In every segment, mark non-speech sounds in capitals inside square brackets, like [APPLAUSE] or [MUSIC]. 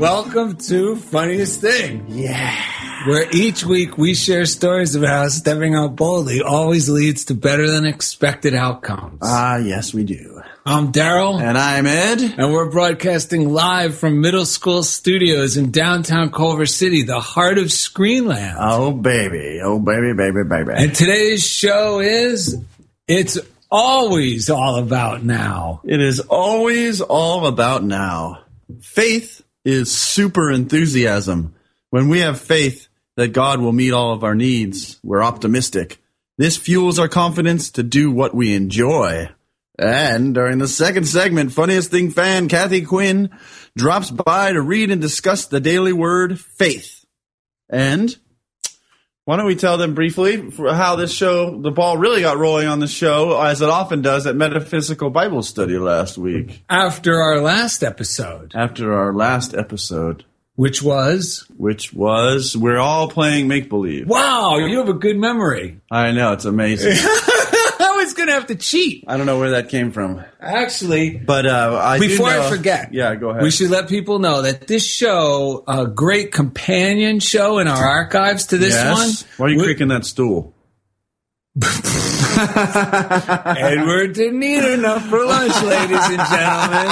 Welcome to Funniest Thing. Yeah. Where each week we share stories about how stepping out boldly always leads to better than expected outcomes. Ah, yes, we do. I'm Daryl. And I'm Ed. And we're broadcasting live from middle school studios in downtown Culver City, the heart of Screenland. Oh, baby. Oh, baby, baby, baby. And today's show is It's Always All About Now. It is always all about now. Faith is super enthusiasm. When we have faith that God will meet all of our needs, we're optimistic. This fuels our confidence to do what we enjoy. And during the second segment, funniest thing fan Kathy Quinn drops by to read and discuss the daily word faith. And why don't we tell them briefly how this show, the ball really got rolling on the show, as it often does at Metaphysical Bible Study last week. After our last episode. After our last episode. Which was? Which was, we're all playing make believe. Wow, you have a good memory. I know, it's amazing. [LAUGHS] I going to have to cheat. I don't know where that came from. Actually, but uh, I before know, I forget, yeah, go ahead. We should let people know that this show, a great companion show in our archives to this yes. one. Why are you kicking that stool? [LAUGHS] Edward didn't eat enough for lunch, ladies and gentlemen.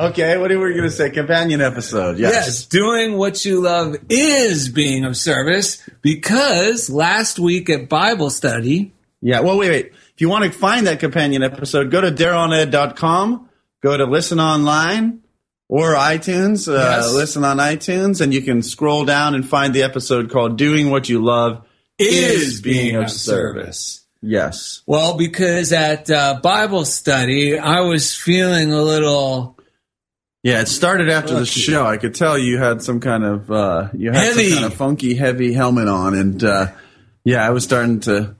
[LAUGHS] okay, what were you going to say? Companion episode. Yes. yes, doing what you love is being of service because last week at Bible study. Yeah, well, wait, wait. If you want to find that companion episode, go to darylned.com, go to listen online or iTunes, uh, Yes. listen on iTunes, and you can scroll down and find the episode called Doing What You Love Is being of service. Yes. Well, because at uh, Bible study, I was feeling a little Yeah, it started after the show. I could tell you had some kind of uh, you had Heavy. some kind of funky, heavy helmet on, and uh, yeah, I was starting to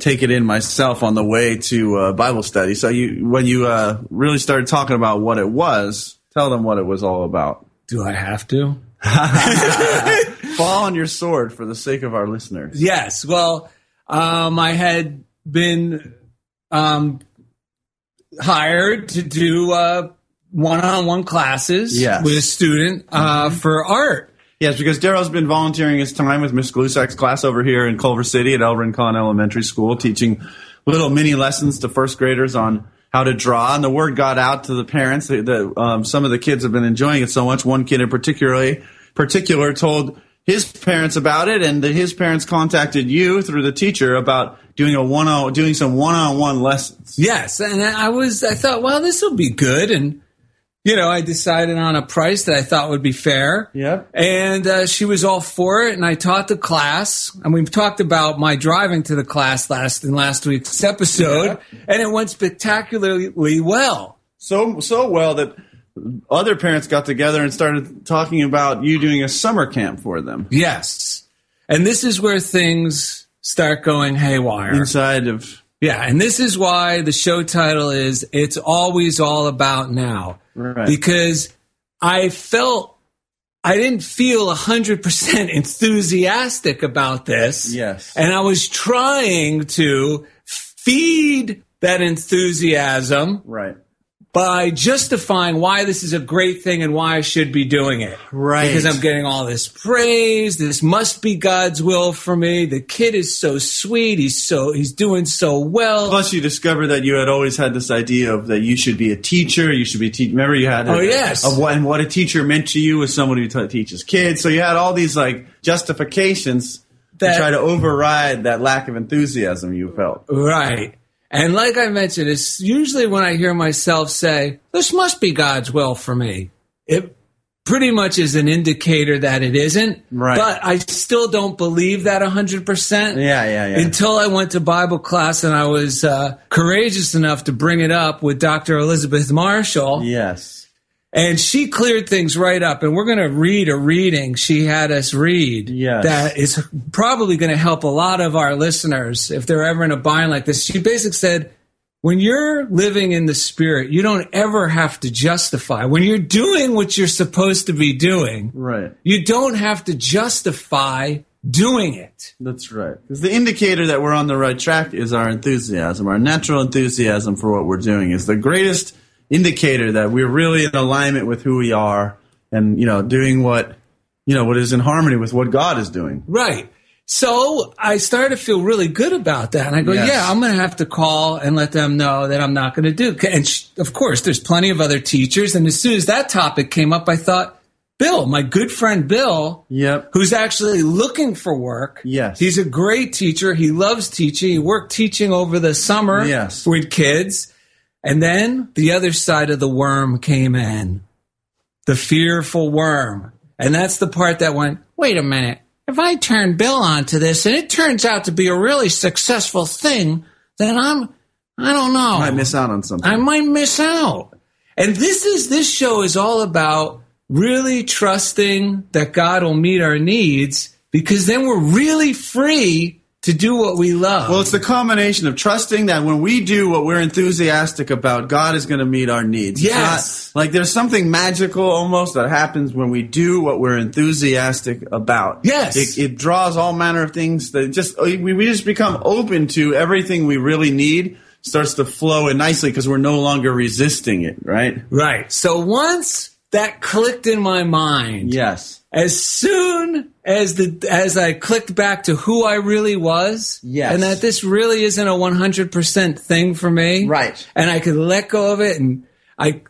take it in myself on the way to uh, Bible study. So you, when you uh, really started talking about what it was, tell them what it was all about. Do I have to? [LAUGHS] [LAUGHS] Fall on your sword for the sake of our listeners. Yes. Well, um, I had been um, hired to do uh, one-on-one classes Yes. with a student uh, for art. Yes, because Daryl's been volunteering his time with Miss Glusak's class over here in Culver City at El Rincon Elementary School, teaching little mini lessons to first graders on how to draw. And the word got out to the parents that, um, some of the kids have been enjoying it so much. One kid in particularly, particular told his parents about it, and that his parents contacted you through the teacher about doing a one on doing some one on one lessons. Yes, and I was I thought, well, this will be good, and you know, I decided on a price that I thought would be fair. Yep. And uh, she was all for it, and I taught the class. And we've talked about my driving to the class last in last week's episode, and it went spectacularly well. So so well that other parents got together and started talking about you doing a summer camp for them Yes. And this is where things start going haywire. inside of Yeah, and this is why the show title is It's Always All About Now. Right. Because I felt I didn't feel 100% [LAUGHS] enthusiastic about this. Yes. And I was trying to feed that enthusiasm right. By justifying why this is a great thing and why I should be doing it. Right. Because I'm getting all this praise. This must be God's will for me. The kid is so sweet. He's so he's doing so well. Plus, you discover that you had always had this idea of that you should be a teacher. You should be te- remember you had a, Oh, yes. of what and what a teacher meant to you as someone who t- teaches kids. So you had all these like justifications That- to try to override that lack of enthusiasm you felt. Right. And like I mentioned, it's usually when I hear myself say, this must be God's will for me. It pretty much is an indicator that it isn't. Right. But I still don't believe that 100%. Yeah, yeah, yeah. Until I went to Bible class and I was uh, courageous enough to bring it up with Dr. Elizabeth Marshall. yes. And she cleared things right up. And we're going to read a reading she had us read Yes. that is probably going to help a lot of our listeners if they're ever in a bind like this. She basically said, when you're living in the spirit, you don't ever have to justify. When you're doing what you're supposed to be doing, Right. you don't have to justify doing it. That's right. Because the indicator that we're on the right track is our enthusiasm. Our natural enthusiasm for what we're doing is the greatest indicator that we're really in alignment with who we are and, you know, doing what, you know, what is in harmony with what God is doing. Right. So I started to feel really good about that. And I go, Yes. yeah, I'm going to have to call and let them know that I'm not going to do. And sh- of course, there's plenty of other teachers. And as soon as that topic came up, I thought, Bill, my good friend Bill, Yep. who's actually looking for work. Yes. He's a great teacher. He loves teaching. He worked teaching over the summer Yes. with kids. And then the other side of the worm came in the fearful worm. And that's the part that went, wait a minute. If I turn Bill onto this and it turns out to be a really successful thing, then I'm, I don't know. I might miss out on something. I might miss out. And this is this show is all about really trusting that God will meet our needs because then we're really free to do what we love. Well, it's the combination of trusting that when we do what we're enthusiastic about, God is going to meet our needs. Yes. not- like there's something magical almost that happens when we do what we're enthusiastic about. Yes. It, it draws all manner of things that just, we, we just become open to everything we really need starts to flow in nicely because we're no longer resisting it, right? right. So once that clicked in my mind, Yes. As soon as the as I clicked back to who I really was, Yes. and that this really isn't a one hundred percent thing for me, Right. And I could let go of it, and I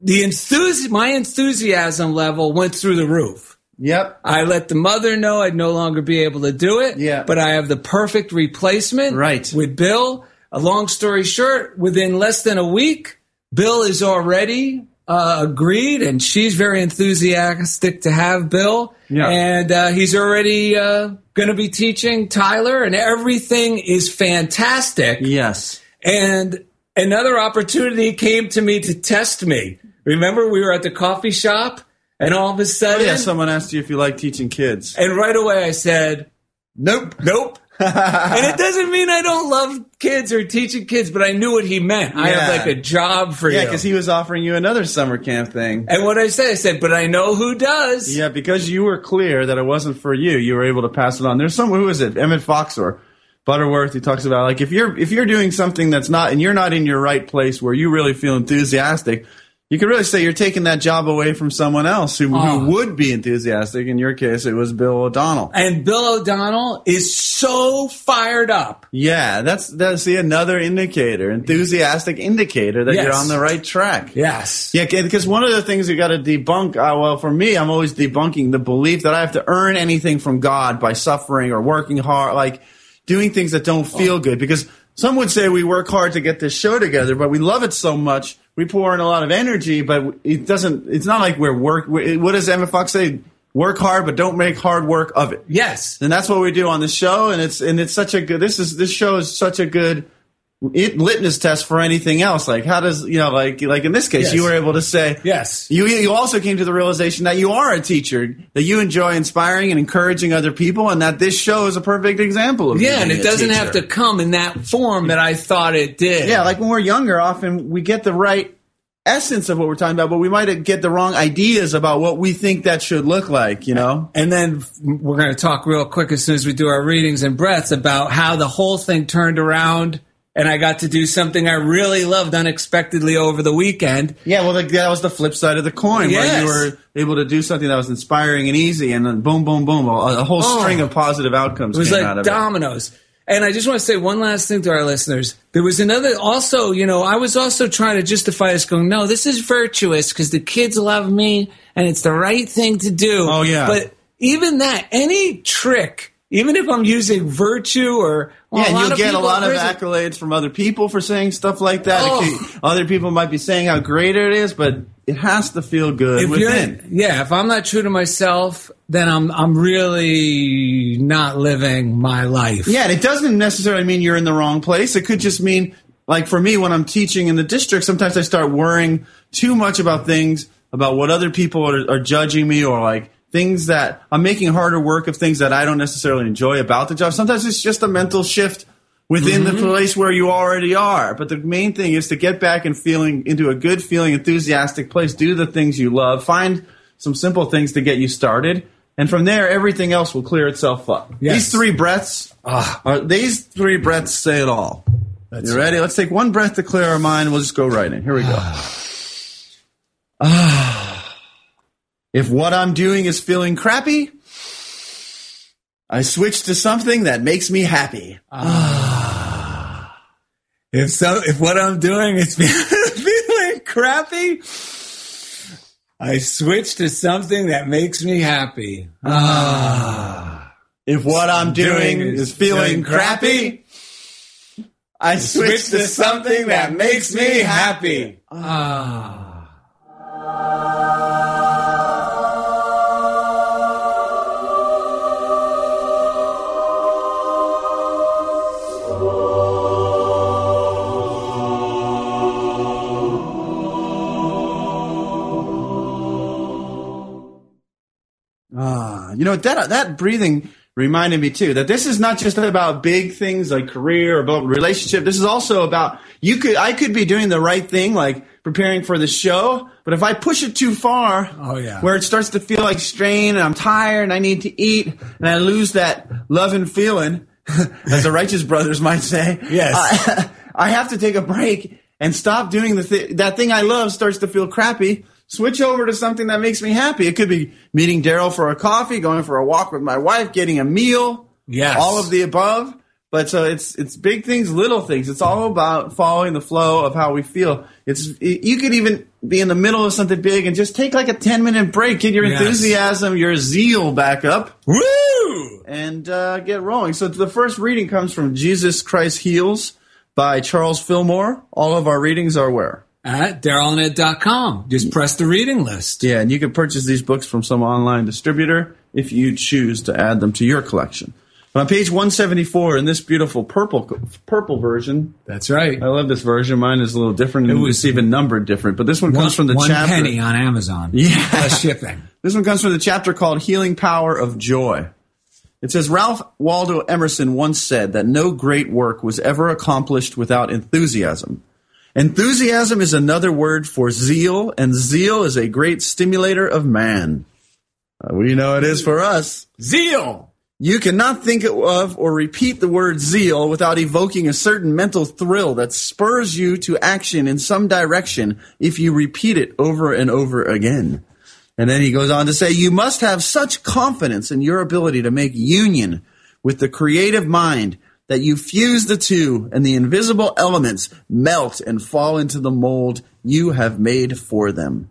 the enthusi- my enthusiasm level went through the roof. Yep. I let the mother know I'd no longer be able to do it. Yeah. But I have the perfect replacement. Right. With Bill. A long story short, within less than a week, Bill is already uh, agreed, and she's very enthusiastic to have Bill. Yeah. And uh, he's already uh, going to be teaching Tyler, and everything is fantastic. Yes. And another opportunity came to me to test me. Remember, we were at the coffee shop, and all of a Oh, sudden, yeah. Someone asked you if you like teaching kids. and right away I said, Nope. nope. And it [LAUGHS] doesn't mean I don't love kids or teaching kids, but I knew what he meant. I have like a job for Yeah, you. Yeah, because he was offering you another summer camp thing. and what I said, I said, but I know who does. Yeah, because you were clear that it wasn't for you, you were able to pass it on. There's someone who is it? Emmet Fox or Butterworth. He talks about like if you're if you're doing something that's not and you're not in your right place where you really feel enthusiastic, you could really say you're taking that job away from someone else who, Oh. who would be enthusiastic. In your case, it was Bill O'Donnell. And Bill O'Donnell is so fired up. Yeah, that's that's see another indicator, enthusiastic indicator that you're on the right track. Yes. Yeah, because one of the things you got to debunk, uh, well, for me, I'm always debunking the belief that I have to earn anything from God by suffering or working hard, like doing things that don't feel good. Because some would say we work hard to get this show together, but we love it so much, we pour in a lot of energy, but it doesn't. It's not like we're work. what does Emmet Fox say? Work hard, but don't make hard work of it. Yes. And that's what we do on the show. And it's and it's such a good. This is this show is such a good it, litmus test for anything else. Like how does you know like like in this case Yes. you were able to say Yes. You you also came to the realization that you are a teacher that you enjoy inspiring and encouraging other people, and that this show is a perfect example of Yeah, and it doesn't have to come in that form that I thought it did. Yeah, like when we're younger, often we get the right essence of what we're talking about, but we might get the wrong ideas about what we think that should look like. You know. And then we're going to talk real quick as soon as we do our readings and breaths about how the whole thing turned around and I got to do something I really loved unexpectedly over the weekend. Yeah, well, that was the flip side of the coin, where you were able to do something that was inspiring and easy, and then boom, boom, boom, a, whole Oh. string of positive outcomes It was like of dominoes. And I just want to say one last thing to our listeners. There was another, also, you know, I was also trying to justify this going, no, this is virtuous because the kids love me and it's the right thing to do. Oh, yeah. But even that, any trick, even if I'm using virtue or, it. Well, Yeah, and you'll get a lot of accolades from other people for saying stuff like that. Oh. other people might be saying how great it is, but it has to feel good if within. yeah, if I'm not true to myself, then I'm I'm really not living my life. Yeah, and it doesn't necessarily mean you're in the wrong place. It could just mean, like for me, when I'm teaching in the district, sometimes I start worrying too much about things, about what other people are, are judging me, or like things that I'm making harder work of things that I don't necessarily enjoy about the job. Sometimes it's just a mental shift within the mm-hmm. place where you already are. But the main thing is to get back and feeling into a good feeling, enthusiastic place. Do the things you love. Find some simple things to get you started. And from there, everything else will clear itself up. Yes. These three breaths ah. are these three breaths say it all. you ready? Let's take one breath to clear our mind. We'll just go right in. Here we go. Ah. ah. If what I'm doing is feeling crappy, I switch to something that makes me happy. Ah. If so, if what I'm doing is [LAUGHS] feeling crappy, I switch to something that makes me happy. Ah. If what I'm doing Doing is is feeling feeling crappy, I switch to something that makes me happy. Ah, you know that that breathing reminded me too that this is not just about big things like career or about relationship. This is also about you could I could be doing the right thing like preparing for the show, but if I push it too far, Oh, yeah. where it starts to feel like strain and I'm tired and I need to eat and I lose that love and feeling, [LAUGHS] as the righteous brothers might say. Yes. I, [LAUGHS] I have to take a break and stop doing the th- that thing I love starts to feel crappy. Switch over to something that makes me happy. It could be meeting Daryl for a coffee, going for a walk with my wife, getting a meal. Yes. all of the above. But so it's it's big things, little things. It's all about following the flow of how we feel. It's you could even be in the middle of something big and just take like a ten minute break, get your Yes. enthusiasm, your zeal back up Woo! and uh, get rolling. So the first reading comes from Jesus Christ Heals by Charles Fillmore. All of our readings are where? At DarylNet.com. Just press the reading list. Yeah, and you can purchase these books from some online distributor if you choose to add them to your collection. On page 174 in this beautiful purple purple version, That's right. I love this version. Mine is a little different. It was- even numbered different, but this one comes from the one chapter. penny on Amazon. Yeah. Plus shipping. [LAUGHS] This one comes from the chapter called Healing Power of Joy. It says Ralph Waldo Emerson once said that no great work was ever accomplished without enthusiasm. Enthusiasm is another word for zeal, and zeal is a great stimulator of man. Uh, we know it is for us. Zeal. You cannot think of or repeat the word zeal without evoking a certain mental thrill that spurs you to action in some direction if you repeat it over and over again. And then he goes on to say, you must have such confidence in your ability to make union with the creative mind that you fuse the two and the invisible elements melt and fall into the mold you have made for them.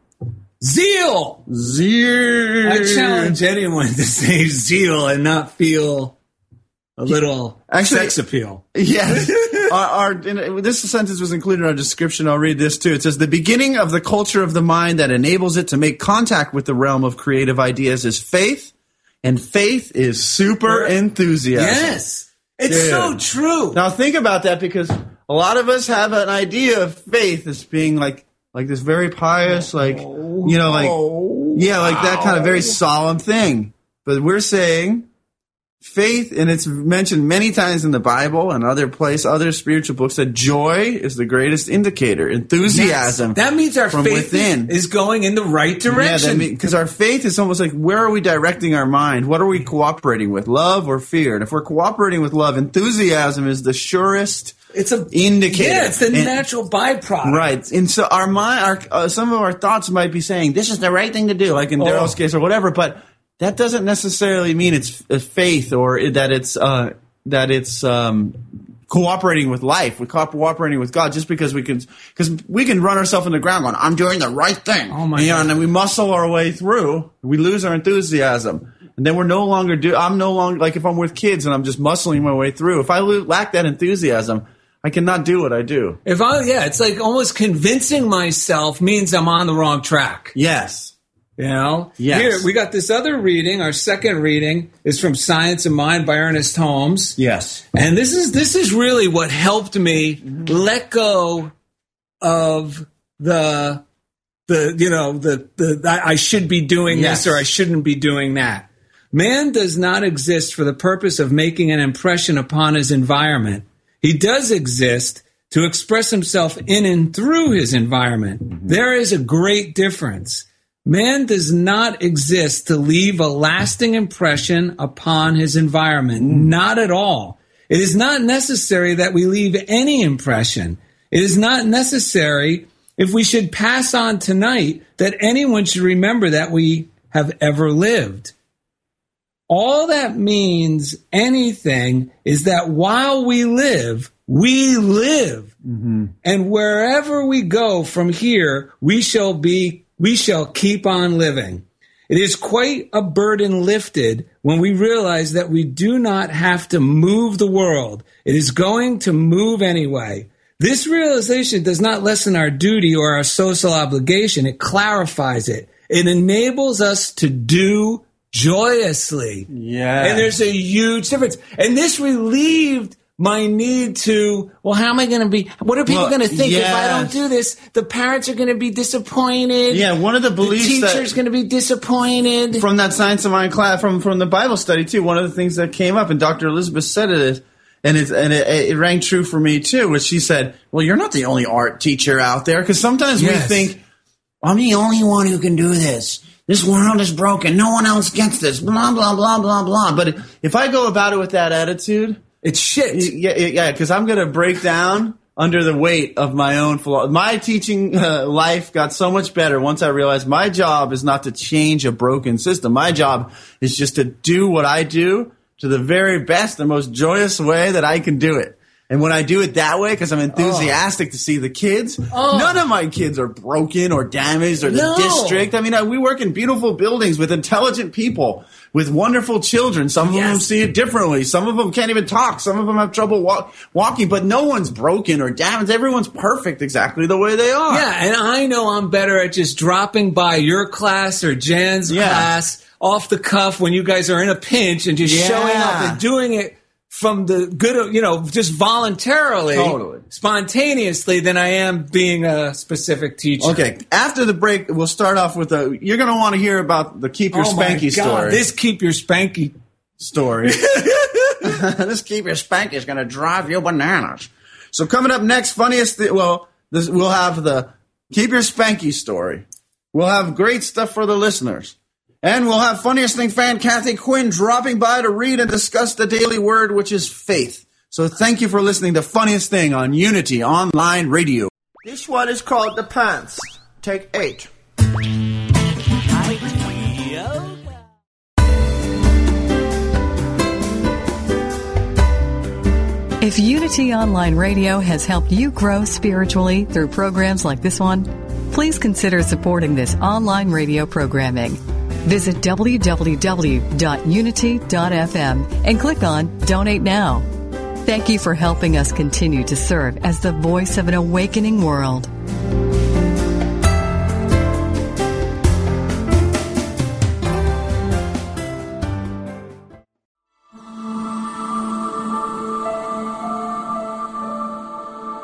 Zeal. Zeal. I challenge anyone to say zeal and not feel a little Actually- sex appeal. Yes. [LAUGHS] our, our this sentence was included in our description. I'll read this too. It says the beginning of the culture of the mind that enables it to make contact with the realm of creative ideas is faith, and faith is super enthusiasm. Yes. It's so true. Now think about that because a lot of us have an idea of faith as being like like this very pious, like you know, like oh, yeah, like that kind of very solemn thing. But we're saying faith, and it's mentioned many times in the Bible and other place, other spiritual books, that joy is the greatest indicator. Enthusiasm. That means our faith within. is going in the right Yeah, direction. because our faith is almost like where are we directing our mind? What are we cooperating with? Love or fear? And if we're cooperating with love, enthusiasm is the surest it's a indicator. Yeah, it's the And- natural byproduct. Right, and so our mind, our uh, some of our thoughts might be saying this is the right thing to do, like in Oh. Daryl's case or whatever. But that doesn't necessarily mean it's uh, faith or that it's uh, that it's um, cooperating with life. We're cooperating with God just because we can because we can run ourselves in the ground going, "I'm doing the right thing." Oh, my you know, God. and then we muscle our way through. We lose our enthusiasm. And then we're no longer do. I'm no longer like if I'm with kids and I'm just muscling my way through. If I lack that enthusiasm, I cannot do what I do. If I, yeah, it's like almost convincing myself means I'm on the wrong track. Yes. You know? Yes. Here, we got this other reading. Our second reading is from Science of Mind by Ernest Holmes. Yes. And this is this is really what helped me let go of the the you know the the I I should be doing Yes. this or I shouldn't be doing that. Man does not exist for the purpose of making an impression upon his environment. He does exist to express himself in and through his environment. Mm-hmm. There is a great difference. Man does not exist to leave a lasting impression upon his environment. Hmm. Not at all. It is not necessary that we leave any impression. It is not necessary if we should pass on tonight that anyone should remember that we have ever lived. All that means anything is that while we live, we live. Mm-hmm. And wherever we go from here, we shall be, we shall keep on living. It is quite a burden lifted when we realize that we do not have to move the world. It is going to move anyway. This realization does not lessen our duty or our social obligation. It clarifies it. It enables us to do joyously. Yeah. And there's a huge difference. And this relieved my need to, well, how am I going to be, what are people Well, going to think if I don't do this? The parents are going to be disappointed. Yeah, one of the The beliefs teacher's that going to be disappointed. from that science of mind class from from the Bible study too. One of the things that came up, and Dr. Elizabeth said it is, and it and it, it rang true for me too. Was she said, "Well, you're not the only art teacher out there," because sometimes Yes. we think, "I'm the only one who can do this." This world is broken. No one else gets this. Blah blah blah blah blah. But if I go about it with that attitude, it's shit. yeah, yeah, yeah, because I'm to break down under the weight of my own flaw. My teaching uh, life got so much better once I realized my job is not to change a broken system. My job is just to do what I do to the very best, the most joyous way that I can do it. And when I do it that way, because I'm oh. enthusiastic to see the kids, oh. none of my kids are broken or damaged or the No. district. I mean, I, we work in beautiful buildings with intelligent people, with wonderful children. Some of them see it differently. Some of them can't even talk. Some of them have trouble walk, walking, but no one's broken or damaged. Everyone's perfect exactly the way they are. Yeah, and I know I'm better at just dropping by your class or Jan's Yeah. class off the cuff when you guys are in a pinch and just Yeah. showing up and doing it from the good, of- you know, just voluntarily, Totally. spontaneously than I am being a specific teacher. Okay. After the break, we'll start off with a. You're going to want to hear about the keep your Oh spanky God, story. This keep your spanky. story. [LAUGHS] [LAUGHS] this keep your spanky is going to drive you bananas. So coming up next, funniest. Well, this we'll have the keep your spanky story. We'll have great stuff for the listeners. And we'll have funniest thing fan Kathy Quinn dropping by to read and discuss the daily word, which is faith. So thank you for listening to Funniest Thing on Unity Online Radio. This one is called The Pants. Take eight. If Unity Online Radio has helped you grow spiritually through programs like this one, please consider supporting this online radio programming. Visit www.unity.fm and click on Donate Now. Thank you for helping us continue to serve as the voice of an awakening world.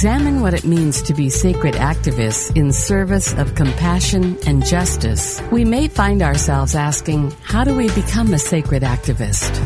Examine what it means to be sacred activists in service of compassion and justice, we may find ourselves asking, how do we become a sacred activist?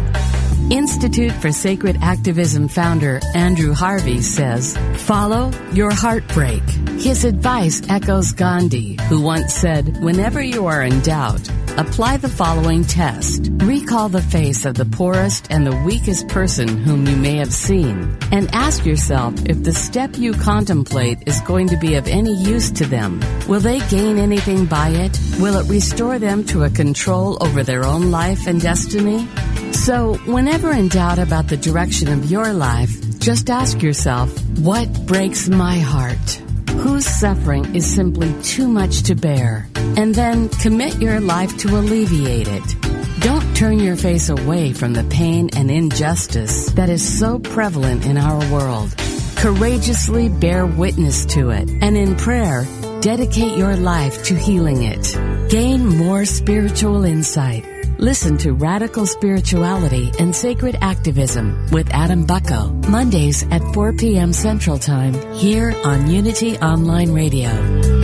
Institute for Sacred Activism founder Andrew Harvey says, follow your heartbreak. His advice echoes Gandhi, who once said, whenever you are in doubt, apply the following test. Recall the face of the poorest and the weakest person whom you may have seen and ask yourself if the step you contemplate is going to be of any use to them. Will they gain anything by it? Will it restore them to a control over their own life and destiny? So, whenever in doubt about the direction of your life, just ask yourself, what breaks my heart? Whose suffering is simply too much to bear? And then commit your life to alleviate it. Don't turn your face away from the pain and injustice that is so prevalent in our world. Courageously bear witness to it, and in prayer, dedicate your life to healing it. Gain more spiritual insight. Listen to Radical Spirituality and Sacred Activism with Adam Bucko, Mondays at 4 p.m. Central Time, here on Unity Online Radio.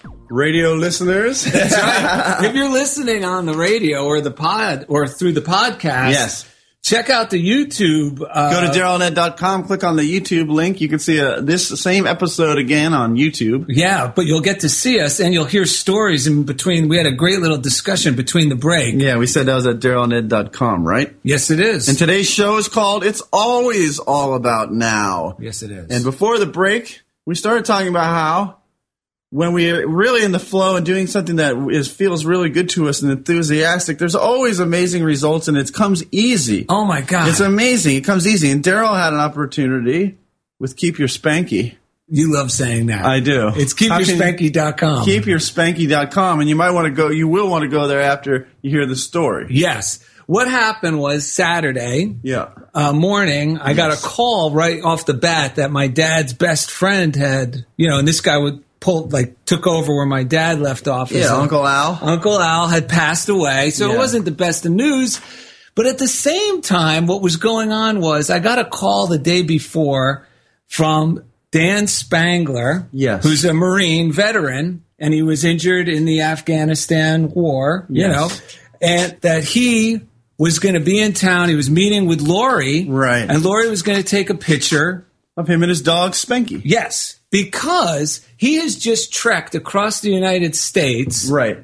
radio listeners. [LAUGHS] if you're listening on the radio or the pod or through the podcast, Yes. check out the YouTube. Uh, Go to darylnet.com, click on the YouTube link. You can see uh this same episode again on YouTube. Yeah, but you'll get to see us and you'll hear stories in between. We had a great little discussion between the break. Yeah, we said that was at darylnet.com, right? Yes, it is. And today's show is called It's Always All About Now. yes, it is. And before the break, we started talking about how when we're really in the flow and doing something that is feels really good to us and enthusiastic, there's always amazing results and it comes easy. oh my God. It's amazing. It comes easy. And Daryl had an opportunity with Keep Your Spanky. you love saying that. I do. It's keepyourspanky.com. KeepYourSpanky.com. And you might want to go, you will want to go there after you hear the story. Yes. What happened was Saturday Yeah. uh, morning, I got a call right off the bat that my dad's best friend had, you know, and this guy would pull, like, took over where my dad left off. Yeah, Uncle Al. Uncle Al had passed away, so Yeah. it wasn't the best of news. But at the same time, what was going on was I got a call the day before from Dan Spangler, Yes. who's a Marine veteran, and he was injured in the Afghanistan war, you know, and that he was going to be in town. He was meeting with Lori. Right. And Lori was going to take a picture. Of him and his dog Spanky. Yes. Because he has just trekked across the United States Right.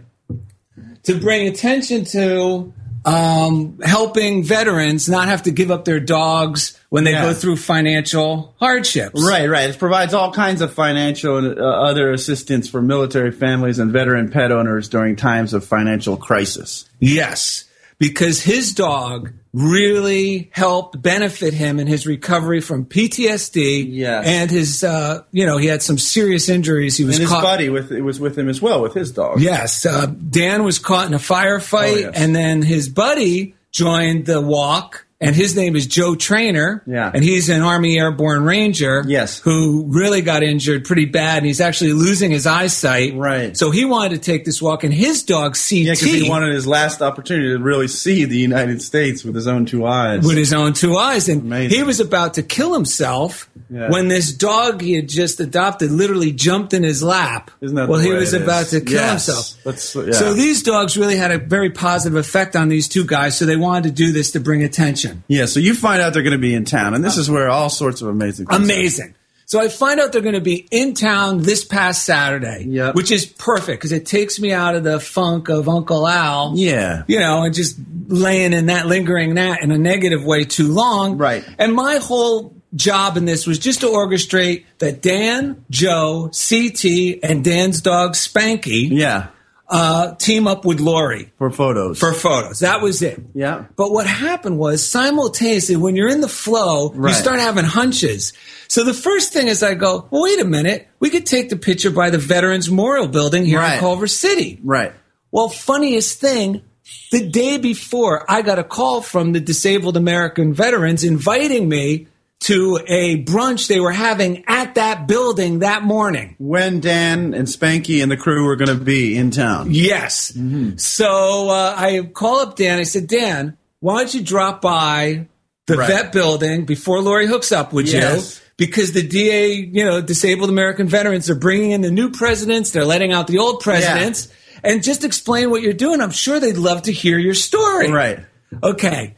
to bring attention to um, helping veterans not have to give up their dogs when they Yeah. go through financial hardships. Right, right. It provides all kinds of financial and uh, other assistance for military families and veteran pet owners during times of financial crisis. Yes, because his dog really helped benefit him in his recovery from PTSD. Yes. and his, uh, you know, he had some serious injuries. He was And his caught. buddy with it was with him as well with his dog. Yes, uh, Dan was caught in a firefight, Oh, yes. and then his buddy joined the walk. And his name is Joe Trainer. Yeah. And he's an Army Airborne Ranger. Yes. Who really got injured pretty bad. And he's actually losing his eyesight. Right. So he wanted to take this walk. And his dog, CT. Yeah, because he wanted his last opportunity to really see the United States with his own two eyes. with his own two eyes. And Amazing. he was about to kill himself Yeah. when this dog he had just adopted literally jumped in his lap. Isn't that well, he was about is? to kill Yes. himself. Yeah. So these dogs really had a very positive effect on these two guys. So they wanted to do this to bring attention. Yeah, so you find out they're going to be in town, and this is where all sorts of amazing things Amazing. So I find out they're going to be in town this past Saturday, Yep. which is perfect because it takes me out of the funk of Uncle Al. Yeah. you know, and just laying in that, lingering that in a negative way too long. Right. And my whole job in this was just to orchestrate that Dan, Joe, CT, and Dan's dog Spanky Yeah, uh, team up with Lori for photos. for photos. That was it. Yeah. But what happened was simultaneously, when you're in the flow, you start having hunches. So the first thing is I go, well, wait a minute. We could take the picture by the Veterans Memorial Building here in Culver City. right. Well, funniest thing, the day before, I got a call from the disabled American veterans inviting me to a brunch they were having at that building that morning. When Dan and Spanky and the crew were going to be in town. Yes. So uh, I call up Dan. I said, Dan, why don't you drop by the Right. vet building before Lori hooks up with Yes. you? Because the DA, you know, disabled American veterans are bringing in the new presidents. They're letting out the old presidents. And just explain what you're doing. I'm sure they'd love to hear your story. Right. Okay.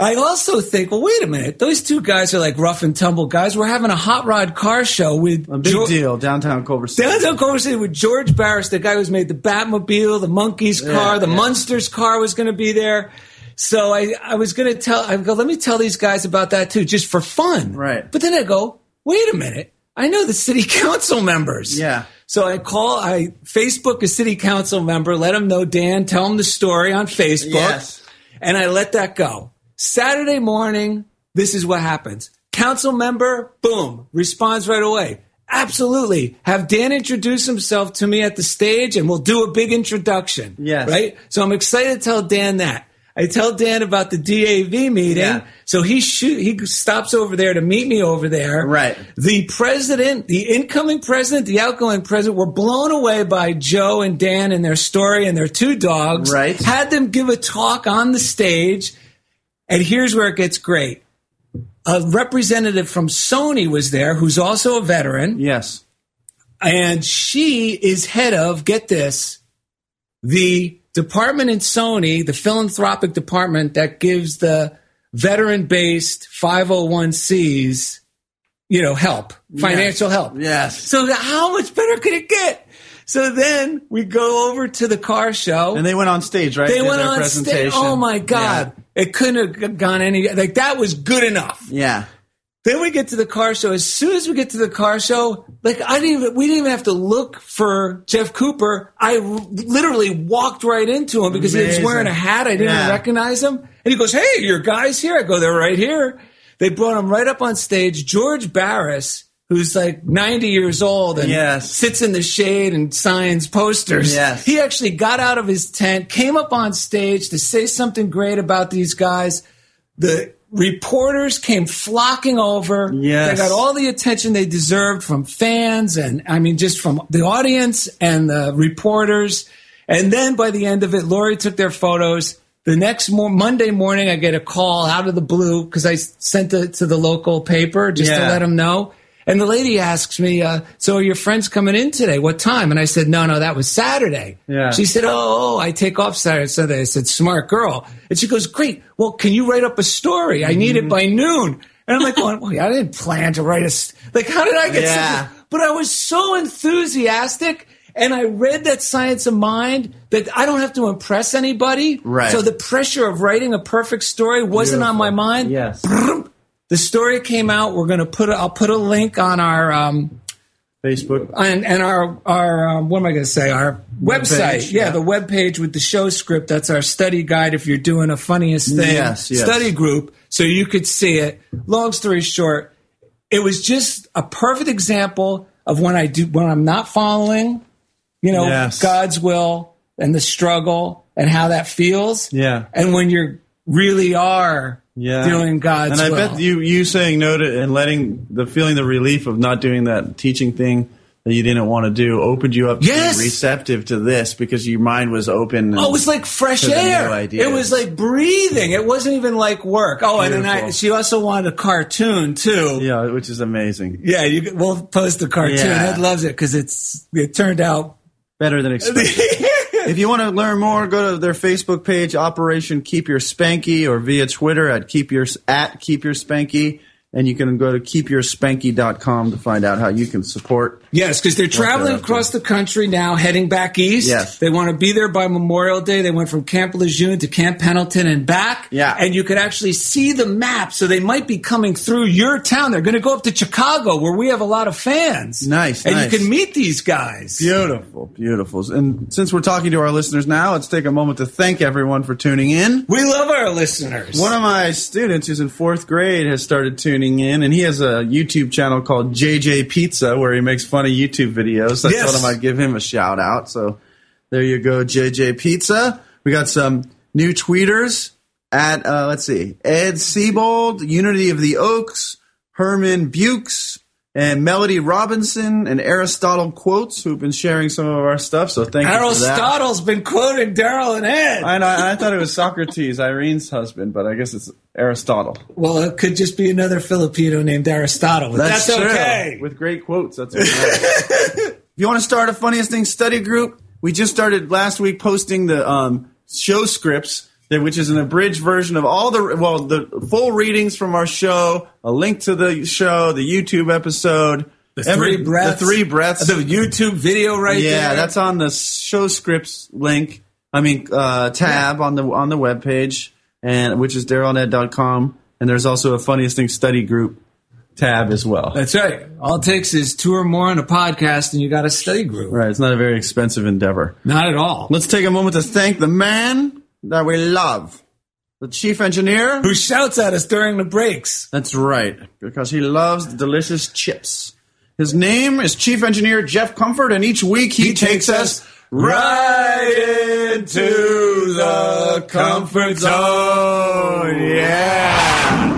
I also think, well, wait a minute. Those two guys are like rough and tumble guys. We're having a hot rod car show with A big deal, downtown Culver City. Downtown Culver City with George Barris, the guy who's made the Batmobile, the Monkees car, the yeah. Munsters car was going to be there. So I, I was going to tell, I go, let me tell these guys about that too, just for fun. Right. But then I go, wait a minute. I know the city [LAUGHS] council members. Yeah. So I call, I Facebook a city council member, let him know, Dan, tell him the story on Facebook. Yes. And I let that go. Saturday morning, this is what happens. Council member, boom, responds right away. Absolutely. Have Dan introduce himself to me at the stage and we'll do a big introduction. Yes. Right? So I'm excited to tell Dan that. I tell Dan about the DAV meeting. Yeah. So he shoot, he stops over there to meet me over there. Right. The president, the incoming president, the outgoing president were blown away by Joe and Dan and their story and their two dogs. Right. Had them give a talk on the stage. And here's where it gets great. A representative from Sony was there who's also a veteran. Yes. And she is head of, get this, the department in Sony, the philanthropic department that gives the veteran based 501cs, you know, help, financial help. Yes. So how much better could it get? So then we go over to the car show. And they went on stage, right? They went on stage. Oh my God. It couldn't have gone any, like that was good enough. Yeah. Then we get to the car show. As soon as we get to the car show, like I didn't even, we didn't even have to look for Jeff Cooper. I r- literally walked right into him because he was wearing a hat. I didn't Yeah. even recognize him. And he goes, Hey, your guys here. I go, they're right here. They brought him right up on stage. George Barris, who's like 90 years old and Yes. sits in the shade and signs posters. Yes. He actually got out of his tent, came up on stage to say something great about these guys. The reporters came flocking over. Yes. They got all the attention they deserved from fans and, I mean, just from the audience and the reporters. And then by the end of it, Lori took their photos. The next mo- Monday morning, I get a call out of the blue because I sent it to the local paper just to let them know. And the lady asks me, uh, "So are your friends coming in today? What time?" And I said, "No, no, that was Saturday." Yeah. She said, "Oh, oh, I take off Saturday, Sunday." I said, "Smart girl." And she goes, "Great. Well, can you write up a story? I need it by noon." And I'm like, well, I didn't plan to write a s- like. How did I get? Yeah. but I was so enthusiastic. And I read that Science of Mind that I don't have to impress anybody. Right. So the pressure of writing a perfect story wasn't on my mind. Yes. The story came out. We're going to put. A, I'll put a link on our um, Facebook. and, and our our um, what am I going to say? Our website. page, yeah, yeah. the web page with the show script. That's our study guide. If you're doing a funniest thing Yes, yes. study group, so you could see it. Long story short, it was just a perfect example of when I do when I'm not following, you know, Yes. God's will and the struggle and how that feels. Yeah. and when you're really are Yeah. doing God's And I will. bet you you saying no to and letting the feeling the relief of not doing that teaching thing that you didn't want to do opened you up to Yes. be receptive to this because your mind was open. Oh, it was like fresh air. It was like breathing. It wasn't even like work. Oh, and then I, she also wanted a cartoon too. yeah, which is amazing. Yeah, you, we'll post the cartoon. Yeah. Ed loves it because it's it turned out. Better than expected. [LAUGHS] if you want to learn more, go to their Facebook page, Operation Keep Your Spanky, or via Twitter at keep your at keep your spanky, and you can go to keepyourspanky.com to find out how you can support. Yes, because they're traveling across the country now, heading back east. Yes. They want to be there by Memorial Day. They went from Camp Lejeune to Camp Pendleton and back. Yeah. And you could actually see the map. So they might be coming through your town. They're going to go up to Chicago where we have a lot of fans. Nice, And nice. you can meet these guys. Beautiful, beautiful. And since we're talking to our listeners now, let's take a moment to thank everyone for tuning in. We love our listeners. One of my students who's in fourth grade has started tuning in, and he has a YouTube channel called JJ Pizza where he makes funny YouTube videos. I Yes. told him I'd give him a shout out. So there you go, JJ Pizza. We got some new tweeters at, uh, let's see, Ed Siebold, Unity of the Oaks, Herman Bukes, and Melody Robinson and Aristotle Quotes, who've been sharing some of our stuff. So thank you. Aristotle's been quoting Daryl and Ed. I, know, I thought it was Socrates, Irene's husband, but I guess it's Aristotle. well, it could just be another Filipino named Aristotle. But that's, true. okay. With great quotes. That's okay. [LAUGHS] if you want to start a funniest thing study group, we just started last week posting the um, show scripts, that- which is an abridged version of all the well the full readings from our show, a link to the show, the YouTube episode, The every- three breaths. the three breaths, The YouTube video right yeah, there. that's on the show scripts link. I mean, uh, tab on the on the webpage, and which is darylned.com. And there's also a funniest thing study group tab as well. That's right. All it takes is two or more on a podcast, and you got a study group. Right, it's not a very expensive endeavor. Not at all. Let's take a moment to thank the man that we love, the chief engineer. Who shouts at us during the breaks? That's right, because he loves the delicious chips. His name is Chief Engineer Jeff Comfort, and each week he, takes, us right into the comfort zone. Yeah.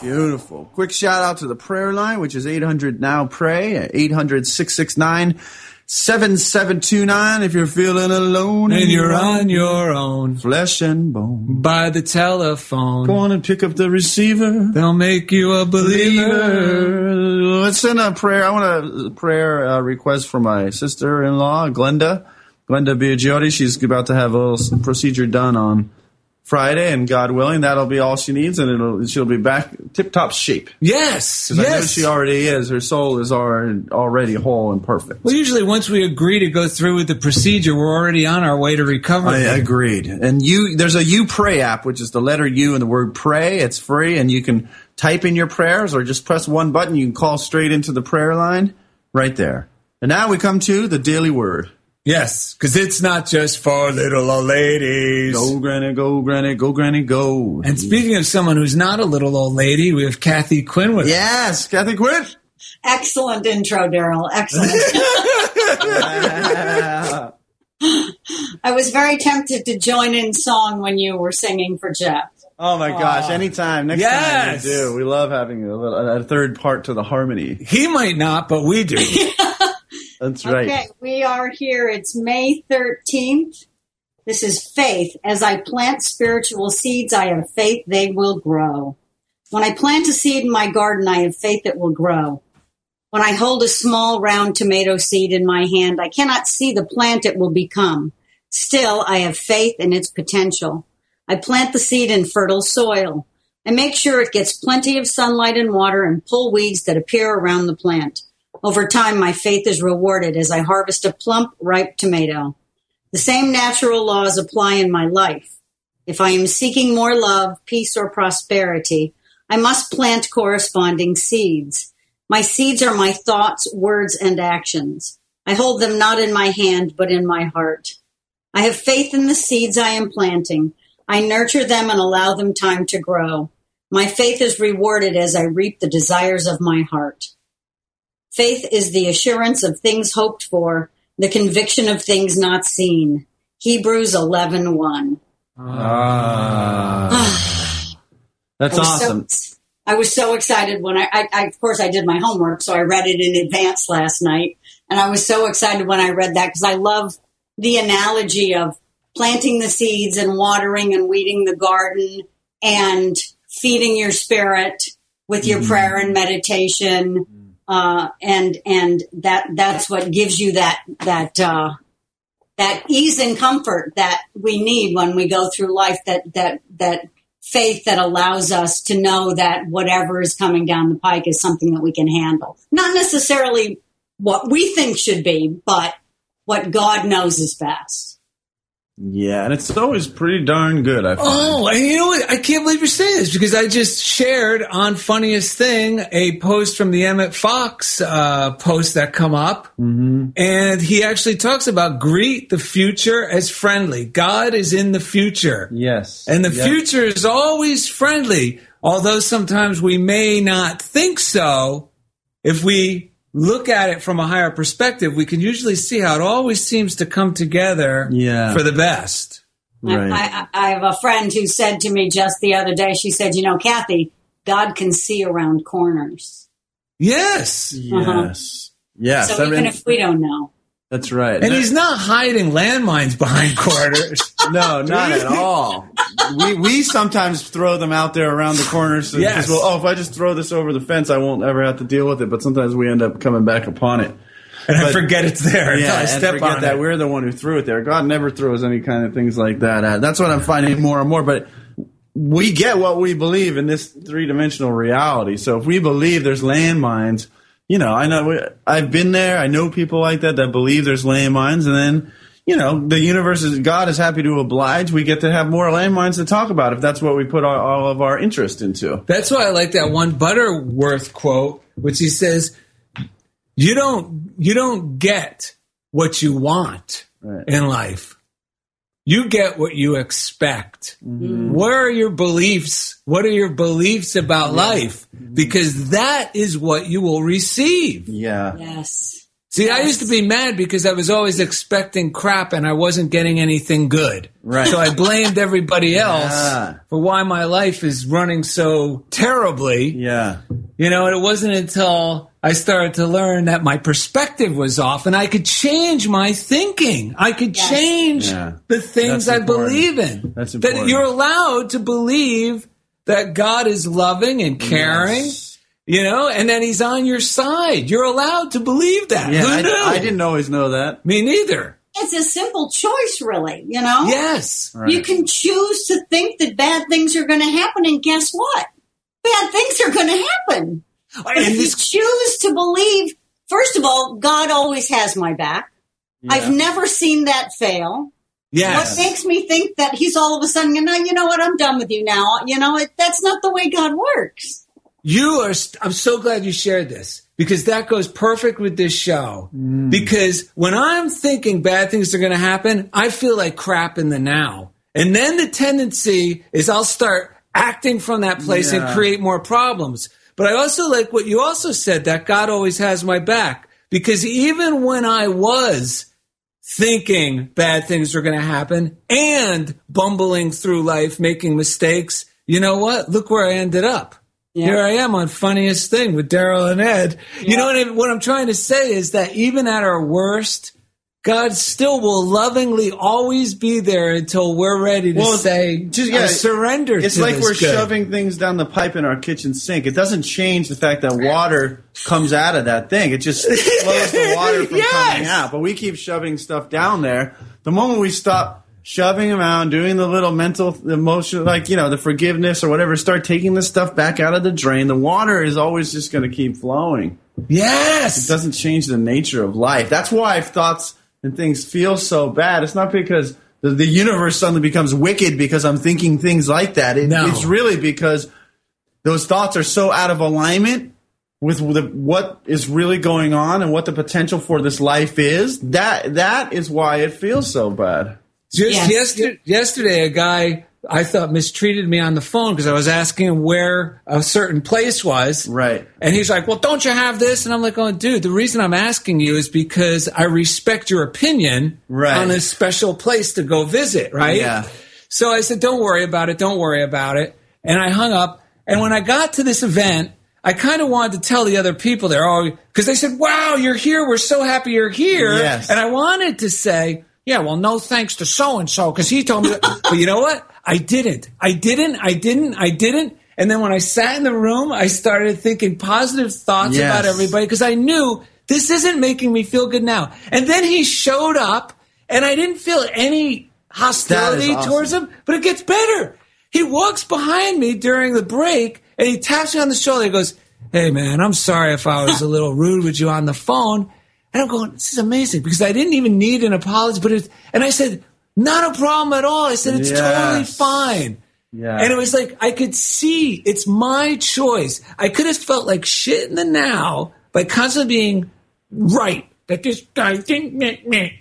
Beautiful. Quick shout out to the prayer line, which is 800 now pray at 800 669 7729 if you're feeling alone And you're on your own flesh and bone. by the telephone. Go on and pick up the receiver. They'll make you a believer. Let's send a prayer. I want a prayer uh, request for my sister-in-law, Glenda. Glenda Biagiotti. She's about to have a little procedure done on Friday, and God willing, that'll be all she needs, and it'll she'll be back tip-top shape. Yes, 'Cause I know yes. she already is. Her soul is already, already whole and perfect. well, usually once we agree to go through with the procedure, we're already on our way to recovery. I agreed. And you, there's a You Pray app, which is the letter U and the word pray. It's free, and you can type in your prayers or just press one button. You can call straight into the prayer line right there. And now we come to the daily word. Yes, because it's not just for little old ladies. Go, granny, go, granny, go, granny, go. And speaking of someone who's not a little old lady, we have Kathy Quinn with us. yes, Kathy Quinn. Excellent intro, Daryl. Excellent. [LAUGHS] [LAUGHS] I was very tempted to join in song when you were singing for Jeff. Oh my gosh! Anytime, next Yes. time we do. We love having a, little, a third part to the harmony. He might not, but we do. [LAUGHS] That's right. Okay, we are here. It's May 13th. This is faith. As I plant spiritual seeds, I have faith they will grow. When I plant a seed in my garden, I have faith it will grow. When I hold a small round tomato seed in my hand, I cannot see the plant it will become. Still, I have faith in its potential. I plant the seed in fertile soil. I make sure it gets plenty of sunlight and water and pull weeds that appear around the plant. Over time, my faith is rewarded as I harvest a plump, ripe tomato. The same natural laws apply in my life. If I am seeking more love, peace, or prosperity, I must plant corresponding seeds. My seeds are my thoughts, words, and actions. I hold them not in my hand, but in my heart. I have faith in the seeds I am planting. I nurture them and allow them time to grow. My faith is rewarded as I reap the desires of my heart. Faith is the assurance of things hoped for, the conviction of things not seen. Hebrews 11 1. Ah. That's I awesome. So, I was so excited when I, I, I, of course, I did my homework, so I read it in advance last night. And I was so excited when I read that because I love the analogy of planting the seeds and watering and weeding the garden and feeding your spirit with your prayer and meditation. Uh, and, and that, that's what gives you that, that, uh, that ease and comfort that we need when we go through life, that, that, that faith that allows us to know that whatever is coming down the pike is something that we can handle. Not necessarily what we think should be, but what God knows is best. Yeah, and it's always pretty darn good. I find. Oh, and you know what? I can't believe you're saying this because I just shared on Funniest Thing a post from the Emmet Fox uh, post that come up, Mm-hmm. and he actually talks about greet the future as friendly. God is in the future. Yes, And the Yes. future is always friendly, although sometimes we may not think so. If we look at it from a higher perspective, we can usually see how it always seems to come together Yeah. for the best. Right. I, I, I have a friend who said to me just the other day, she said, you know, Kathy, God can see around corners. Yes. Uh-huh. yes, yes. so I even mean, if we don't know. That's right. And he's not hiding landmines behind corners. [LAUGHS] no, not at [LAUGHS] all. We we sometimes throw them out there around the corners. and Yes. just, well, oh, if I just throw this over the fence, I won't ever have to deal with it. But sometimes we end up coming back upon it. and I forget it's there Yeah, I step forget on that it. we're the one who threw it there. God never throws any kind of things like that. At. That's what I'm finding more and more. But we get what we believe in this three dimensional reality. So if we believe there's landmines, you know, I know I've been there. I know people like that that believe there's landmines, and then you know the universe is God is happy to oblige. We get to have more landmines to talk about if that's what we put all, all of our interest into. That's why I like that one Butterworth quote, which he says, "You don't you don't get what you want Right. in life. You get what you expect. Mm-hmm. What are your beliefs? What are your beliefs about life? Because that is what you will receive." Yeah. Yes. See, I used to be mad because I was always expecting crap and I wasn't getting anything good. Right. So I blamed everybody [LAUGHS] else Yeah. for why my life is running so terribly. Yeah. You know, and it wasn't until I started to learn that my perspective was off and I could change my thinking. I could Yes. change Yeah. the things That's I important. believe in. That's That you're allowed to believe that God is loving and caring. Yes. You know, and that he's on your side. You're allowed to believe that. Yeah, Who I, knew? I didn't always know that. Me neither. It's a simple choice, really, you know? Yes. Right. You can choose to think that bad things are going to happen, and guess what? Bad things are going to happen. But And if you choose to believe, first of all, God always has my back. I've never seen that fail. yes. What makes me think that he's all of a sudden, you know, you know what, I'm done with you now. You know, it, that's not the way God works. You are, st- I'm so glad you shared this because that goes perfect with this show. Mm. Because when I'm thinking bad things are going to happen, I feel like crap in the now. And then the tendency is I'll start acting from that place and create more problems. But I also like what you also said that God always has my back because even when I was thinking bad things were going to happen and bumbling through life, making mistakes, you know what? Look where I ended up. Here I am on funniest thing with Daryl and Ed. You know what, I, what I'm trying to say is that even at our worst, God still will lovingly always be there until we're ready to Well, say, just- yeah, surrender It's to like this we're good. shoving things down the pipe in our kitchen sink. It doesn't change the fact that water comes out of that thing. It just [LAUGHS] slows the water from coming Yes. out. But we keep shoving stuff down there. The moment we stop shoving around, doing the little mental, emotion, like, you know, the forgiveness or whatever, start taking this stuff back out of the drain, the water is always just going to keep flowing. Yes. It doesn't change the nature of life. That's why thoughts and things feel so bad. It's not because the, the universe suddenly becomes wicked because I'm thinking things like that. It, No. It's really because those thoughts are so out of alignment with the, what is really going on and what the potential for this life is. That that is why it feels so bad. Just Yes. yesterday, yesterday, a guy I thought mistreated me on the phone because I was asking him where a certain place was. Right. And he's like, Well, don't you have this? And I'm like, Oh, dude, the reason I'm asking you is because I respect your opinion Right. on a special place to go visit, right? Yeah. So I said, Don't worry about it. Don't worry about it. And I hung up. And when I got to this event, I kind of wanted to tell the other people there, oh, because they said, wow, you're here. We're so happy you're here. Yes. And I wanted to say, yeah, well, no thanks to so and so because he told me. that." [LAUGHS] but you know what? I didn't. I didn't. I didn't. I didn't. And then when I sat in the room, I started thinking positive thoughts Yes. about everybody because I knew this isn't making me feel good now. And then he showed up, and I didn't feel any hostility awesome. towards him. But it gets better. He walks behind me during the break, and he taps me on the shoulder. He goes, "Hey, man, I'm sorry if I was a little rude with you on the phone." And I'm going, this is amazing because I didn't even need an apology. But it, and I said, not a problem at all. I said, it's totally fine. Yeah. And it was like, I could see it's my choice. I could have felt like shit in the now by constantly being right. That this guy think me, me.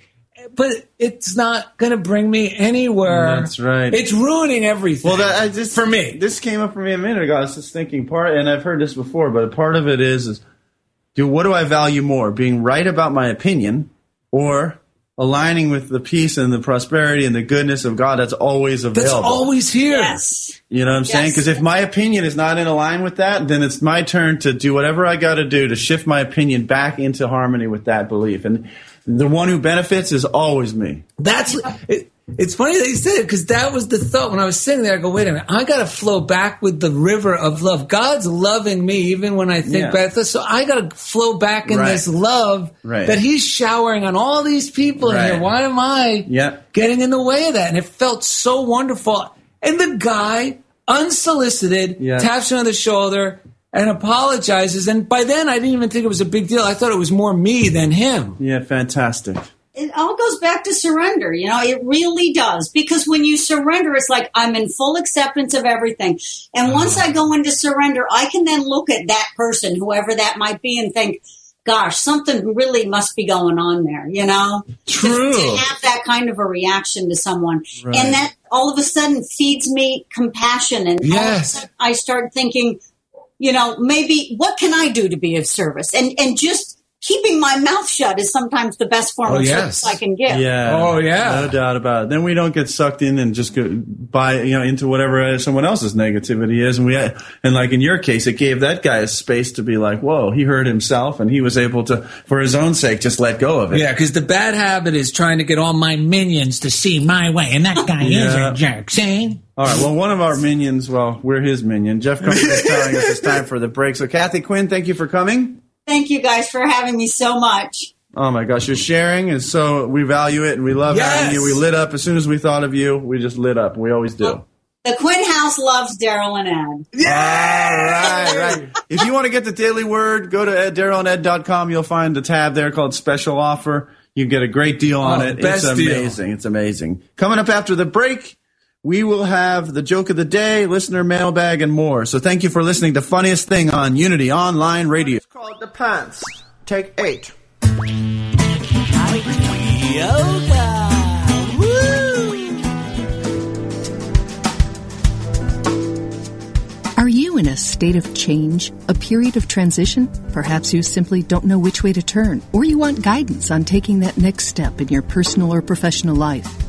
But it's not going to bring me anywhere. That's right. It's ruining everything. Well, that I just For me. this came up for me a minute ago. I was just thinking part, and I've heard this before, but part of it is, is do what do I value more, being right about my opinion, or aligning with the peace and the prosperity and the goodness of God that's always available. That's available. always here. Yes. you know what I'm saying? Because if my opinion is not in line with that, then it's my turn to do whatever I got to do to shift my opinion back into harmony with that belief. And the one who benefits is always me. That's it, it's funny that you said it because that was the thought when I was sitting there. I go, wait a minute, I got to flow back with the river of love. God's loving me even when I think Yeah. thoughts. So I got to flow back in Right. this love Right. that He's showering on all these people Right. here. Why am I Yeah. getting in the way of that? And it felt so wonderful. And the guy, unsolicited, taps me on the shoulder. And apologizes, and by then I didn't even think it was a big deal. I thought it was more me than him. Yeah, fantastic. It all goes back to surrender. You know, it really does. Because when you surrender, it's like I'm in full acceptance of everything. And uh-huh. once I go into surrender, I can then look at that person, whoever that might be, and think, gosh, something really must be going on there, you know? To- True. To, have that kind of a reaction to someone. Right. And that all of a sudden feeds me compassion. And all of a Yes. sudden I start thinking, you know, maybe what can I do to be of service? And, and just keeping my mouth shut is sometimes the best form Oh, of yes. service I can give. Yeah. Oh, yeah. No doubt about it. Then we don't get sucked in and just go buy, you know, into whatever someone else's negativity is. And we, and like in your case, it gave that guy a space to be like, whoa, he heard himself and he was able to, for his own sake, just let go of it. Yeah, because the bad habit is trying to get all my minions to see my way, and that guy is a jerk. See? All right. Well, one of our minions, well, we're his minion. Jeff Cummings [LAUGHS] is telling us it's time for the break. So, Kathy Quinn, thank you for coming. Thank you guys for having me so much. Oh my gosh, your sharing is so, we value it and we love Yes. having you. We lit up as soon as we thought of you. We just lit up. We always do. Oh, the Quinn House loves Daryl and Ed. All right, right. If you want to get the daily word, go to darylanded.com. You'll find a tab there called special offer. You get a great deal on Oh, it. best it's deal. amazing. It's amazing. Coming up after the break, we will have the joke of the day, listener mailbag, and more. So thank you for listening to Funniest Thing on Unity Online Radio. It's called the pants. Take eight. Are you in a state of change, a period of transition? Perhaps you simply don't know which way to turn, or you want guidance on taking that next step in your personal or professional life.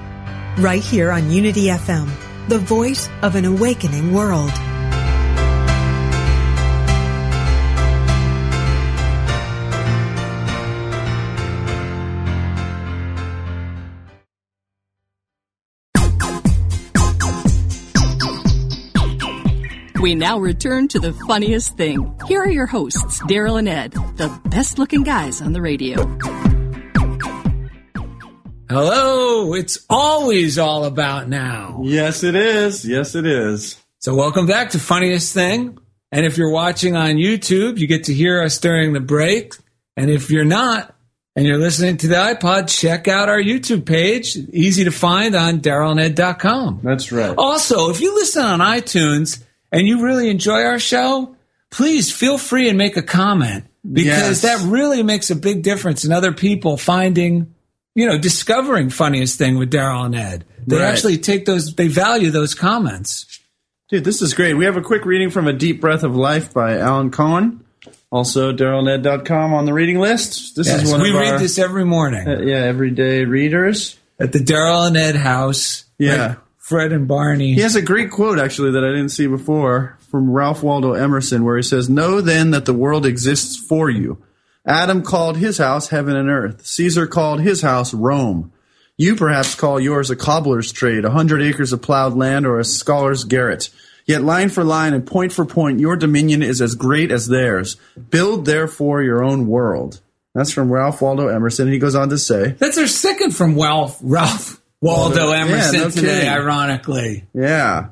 right here on Unity FM, the voice of an awakening world. We now return to the funniest thing. Here are your hosts, Daryl and Ed, the best looking guys on the radio. Hello, it's always all about now. Yes, it is. Yes, it is. So, welcome back to Funniest Thing. And if you're watching on YouTube, you get to hear us during the break. And if you're not, and you're listening to the iPod, check out our YouTube page. Easy to find on DarylNed.com. That's right. Also, if you listen on iTunes and you really enjoy our show, please feel free and make a comment because Yes. that really makes a big difference in other people finding you know, discovering funniest thing with Daryl and Ed. They Right. actually take those, they value those comments. Dude, this is great. We have a quick reading from A Deep Breath of Life by Alan Cohen. Also, darylned.com on the reading list. This Yes, is one we read our, this every morning uh, yeah, everyday readers. at the Daryl and Ed house. Yeah. like Fred and Barney. He has a great quote, actually, that I didn't see before from Ralph Waldo Emerson, where he says, Know then that the world exists for you. Adam called his house heaven and earth. Caesar called his house Rome. You perhaps call yours a cobbler's trade, a hundred acres of plowed land, or a scholar's garret. Yet line for line and point for point, your dominion is as great as theirs. Build therefore your own world. That's from Ralph Waldo Emerson. He goes on to say, That's our second from Ralph, Ralph Waldo Emerson yeah, no today, kidding. ironically. Yeah.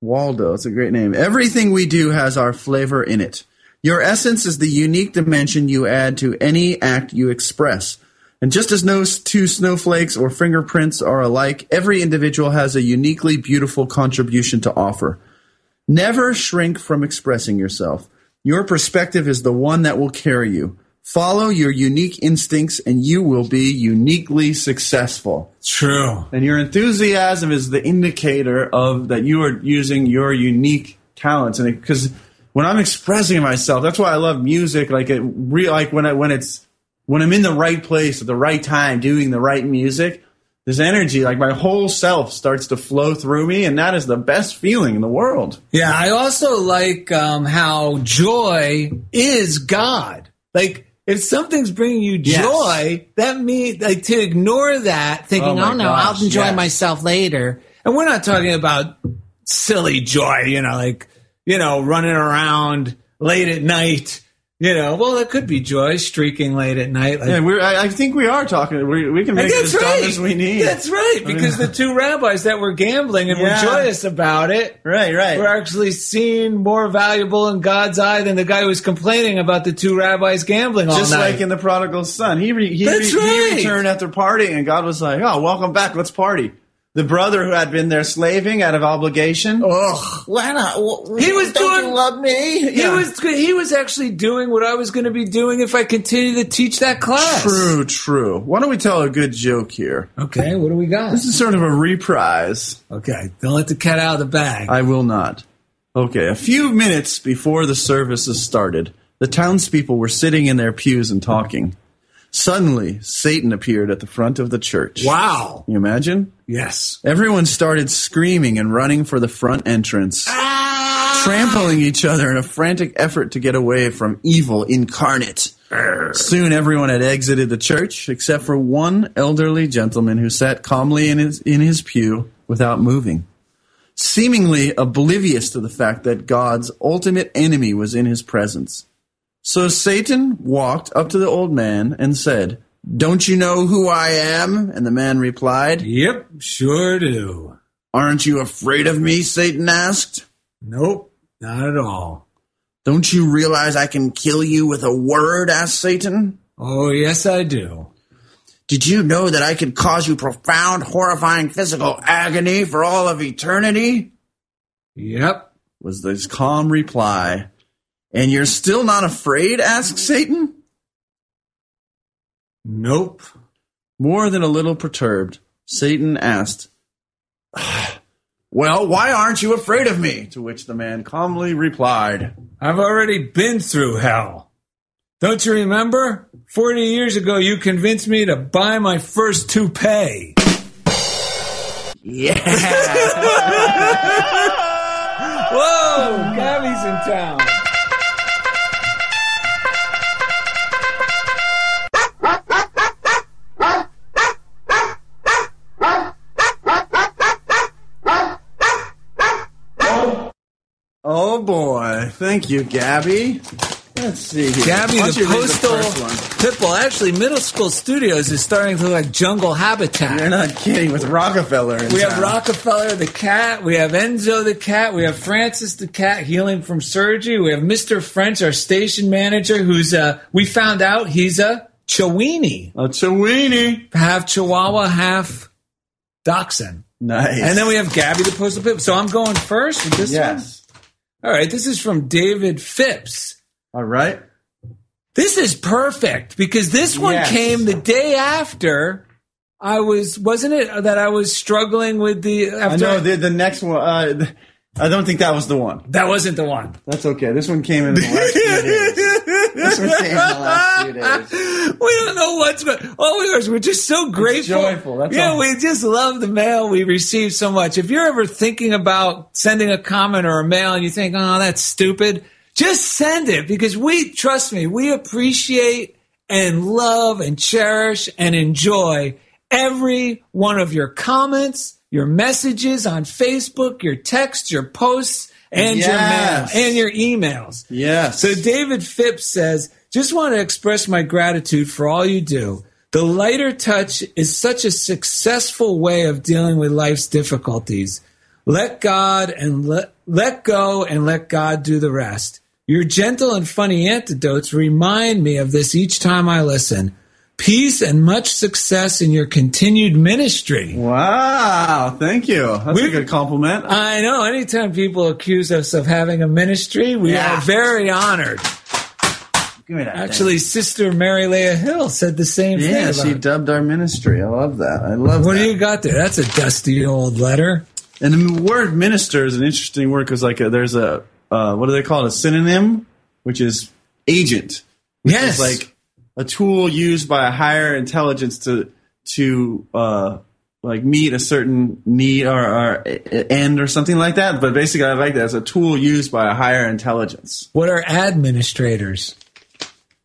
Waldo. It's a great name. Everything we do has our flavor in it. Your essence is the unique dimension you add to any act you express. And just as no two snowflakes or fingerprints are alike, every individual has a uniquely beautiful contribution to offer. Never shrink from expressing yourself. Your perspective is the one that will carry you. Follow your unique instincts and you will be uniquely successful. True. And your enthusiasm is the indicator of that you are using your unique talents. And because when I'm expressing myself, that's why I love music. Like it real, like when I, when it's, when I'm in the right place at the right time doing the right music, this energy, like my whole self starts to flow through me. And that is the best feeling in the world. Yeah, I also like um, how joy is God. Like, if something's bringing you Yes. joy, that means like to ignore that, thinking, Oh "Oh, no, gosh, I'll enjoy yes. myself later." And we're not talking about silly joy, you know, like you know, running around late at night. You know, well, it could be joy, streaking late at night. Like, Yeah, we're, I, I think we are talking. We, we can make it as that's dumb right. as we need. That's right, because the two rabbis that were gambling and Yeah. were joyous about it right, right. were actually seen more valuable in God's eye than the guy who was complaining about the two rabbis gambling all Just night. like in the prodigal son, he re, he, re- he returned after partying, and God was like, "Oh, welcome back. Let's party." The brother who had been there slaving out of obligation. Ugh. Why not? W- He was don't doing- You love me. He was he was actually doing what I was going to be doing if I continued to teach that class. True, true. Why don't we tell a good joke here? Okay, what do we got? This is sort of a reprise. Okay, don't let the cat out of the bag. I will not. Okay, a few minutes before the services started, the townspeople were sitting in their pews and talking. Suddenly, Satan appeared at the front of the church. wow. Can you imagine? Yes. Everyone started screaming and running for the front entrance, ah! trampling each other in a frantic effort to get away from evil incarnate. Soon everyone had exited the church except for one elderly gentleman who sat calmly in his, in his pew without moving, seemingly oblivious to the fact that God's ultimate enemy was in his presence. So Satan walked up to the old man and said, Don't you know who I am? And the man replied, Yep, sure do. Aren't you afraid of me? Satan asked. Nope, not at all. Don't you realize I can kill you with a word? asked Satan. Oh, yes, I do. Did you know that I could cause you profound, horrifying physical agony for all of eternity? Yep. Was his calm reply. And you're still not afraid? asked Satan. Nope. More than a little perturbed, Satan asked, Well, why aren't you afraid of me? To which the man calmly replied, I've already been through hell. Don't you remember? 40 years ago, you convinced me to buy my first toupee. Yeah. [LAUGHS] Whoa, Gabby's in town. Boy. Thank you, Gabby. Let's see here. Gabby, Why the postal? Pitbull. Actually, Middle School Studios is starting to look like jungle habitat. You're not kidding with Rockefeller. in We have. Rockefeller the cat. We have Enzo the cat. We have Francis the cat healing from surgery. We have Mr. French, our station manager, who's uh we found out he's a Chiweenie. A Chiweenie. Half Chihuahua, half Dachshund. Nice. And then we have Gabby the Postal Pip. So I'm going first with this Yes. one. All right, this is from David Phipps. All right. This is perfect because this one Yes. came the day after I was, wasn't it that I was struggling with the, I know the, the next one. Uh, I don't think that was the one. that wasn't the one. That's okay. This one came in the last [LAUGHS] few days. This one came in the last few days. [LAUGHS] we don't know what's going. Oh my gosh, we're just so grateful. joyful, that's yeah, all. we just love the mail we receive so much. If you're ever thinking about sending a comment or a mail and you think, "Oh, that's stupid," just send it because we trust me. We appreciate and love and cherish and enjoy every one of your comments, your messages on Facebook, your texts, your posts, and Yes. your mail and your emails. Yes. So David Phipps says, just want to express my gratitude for all you do. The lighter touch is such a successful way of dealing with life's difficulties. Let God and let, let go and let God do the rest. Your gentle and funny antidotes remind me of this each time I listen. Peace and much success in your continued ministry. Wow. Thank you. That's a We've- good compliment. I know. Anytime people accuse us of having a ministry, we Yeah. are very honored. Give me that. Actually, Sister Mary Leah Hill said the same thing. thing. yeah, she dubbed our ministry. I love that. I love What that. do you got there? That's a dusty old letter. And the word minister is an interesting word because, like, a, there's a uh, what do they call it? A synonym, which is agent. Which Yes. is like a tool used by a higher intelligence to to uh, like meet a certain need or, or end or something like that. But basically, I like that as a tool used by a higher intelligence. What are administrators?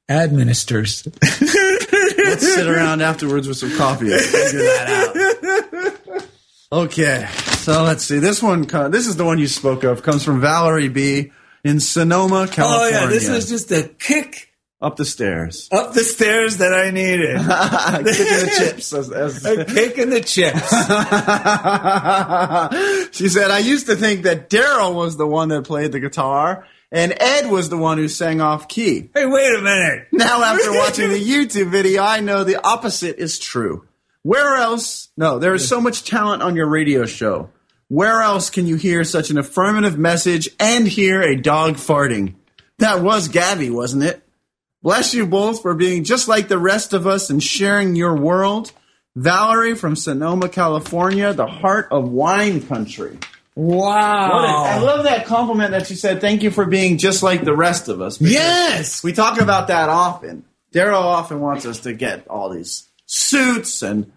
Administers. [LAUGHS] Let's sit around afterwards with some coffee and figure that out. Okay, so let's see. This one, this is the one you spoke of. Comes from Valerie B. in Sonoma, California. Oh yeah, this was just a kick up the stairs. up the stairs that I needed. [LAUGHS] Kicking the chips. As, as- [LAUGHS] a the chips. [LAUGHS] she said, I used to think that Daryl was the one that played the guitar, and Ed was the one who sang off key. Hey, wait a minute. Now, after watching the YouTube video, I know the opposite is true. Where else? No, there is so much talent on your radio show. Where else can you hear such an affirmative message and hear a dog farting? That was Gabby, wasn't it? Bless you both for being just like the rest of us and sharing your world. Valerie from Sonoma, California, the heart of wine country. Wow. A- I love that compliment that you said. Thank you for being just like the rest of us. Yes. We talk about that often. Daryl often wants us to get all these suits and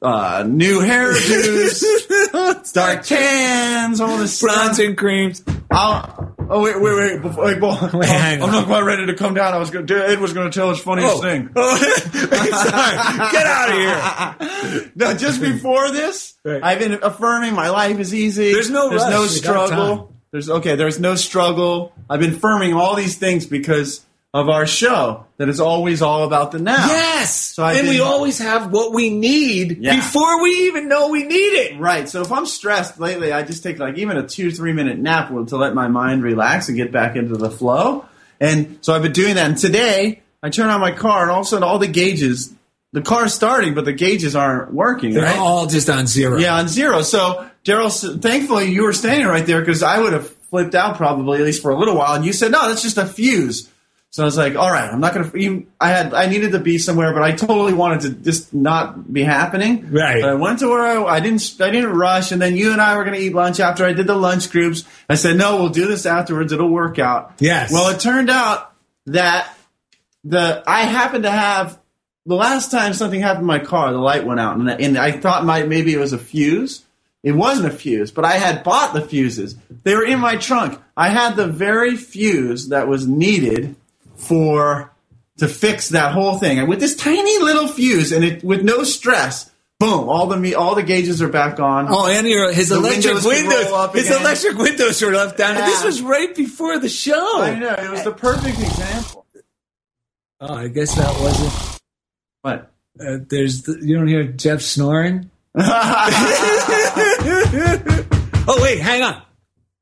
uh, new hairdos, [LAUGHS] dark tans, all this Bronze and creams. I'll, oh wait, wait, wait! Before, wait, boy, [LAUGHS] Wait, hang I'm, not quite ready to come down. I was going. to Ed was going to tell his funniest Oh. thing. [LAUGHS] Oh, sorry. Get out of here. [LAUGHS] No, just before this, Right. I've been affirming my life is easy. There's no there's rush. no struggle. There's okay. There's no struggle. I've been affirming all these things because of our show that is always all about the now. Yes. So I and we always have what we need Yeah. before we even know we need it. Right. So if I'm stressed lately, I just take like even a two, three minute nap to let my mind relax and get back into the flow. And so I've been doing that. And today I turn on my car and all of a sudden all the gauges, the car's starting, but the gauges aren't working. They're right? all just on zero. Yeah, on zero. So, Daryl, thankfully you were standing right there because I would have flipped out probably at least for a little while. And you said, no, that's just a fuse. So I was like, all right, I'm not going to. I had, I needed to be somewhere, but I totally wanted to just not be happening. Right. But I went to where I, I didn't, I didn't rush. And then you and I were going to eat lunch after I did the lunch groups. I said, no, we'll do this afterwards. It'll work out. Yes. Well, it turned out that the I happened to have the last time something happened in my car, the light went out, and, and I thought my, maybe it was a fuse. It wasn't a fuse, but I had bought the fuses. They were in my trunk. I had the very fuse that was needed for to fix that whole thing. And with this tiny little fuse, and it with no stress, boom, all the me- all the gauges are back on. Oh, and your, his The electric windows windows, roll up his again. electric windows were left down. And this was right before the show. I know it was the perfect example. Oh, I guess that wasn't. What? Uh, there's the, you don't hear Jeff snoring. [LAUGHS] [LAUGHS] oh wait, hang on.